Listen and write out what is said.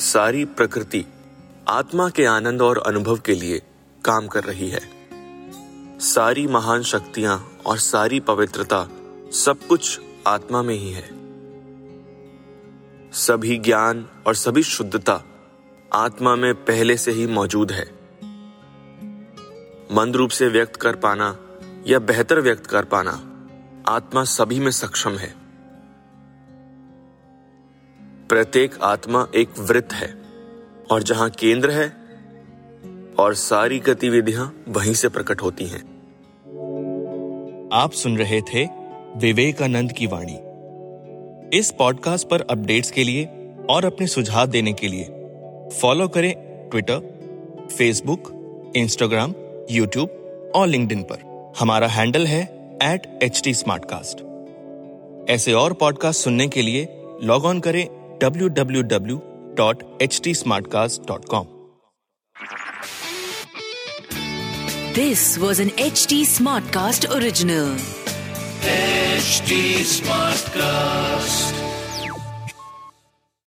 सारी प्रकृति आत्मा के आनंद और अनुभव के लिए काम कर रही है। सारी महान शक्तियाँ और सारी पवित्रता सब कुछ आत्मा में ही है। सभी ज्ञान और सभी शुद्धता आत्मा में पहले से ही मौजूद है। मंद रूप से व्यक्त कर पाना या बेहतर व्यक्त कर पाना आत्मा सभी में सक्षम है। प्रत्येक आत्मा एक वृत्त है और जहाँ केंद्र है और सारी गतिविधियाँ वहीं से प्रकट होती हैं। आप सुन रहे थे विवेकानंद की वाणी। इस पॉडकास्ट पर अपडेट्स के लिए और अपने सुझाव देने के लिए फॉलो करें ट्विटर फेसबुक इंस्टाग्राम यूट्यूब और लिंक्डइन पर। हमारा हैंडल है एट एच ऐसे और पॉडकास्ट सुनने के लिए लॉग ऑन करें www.htsmartcast.com This was an HD Smartcast original. HD Smartcast.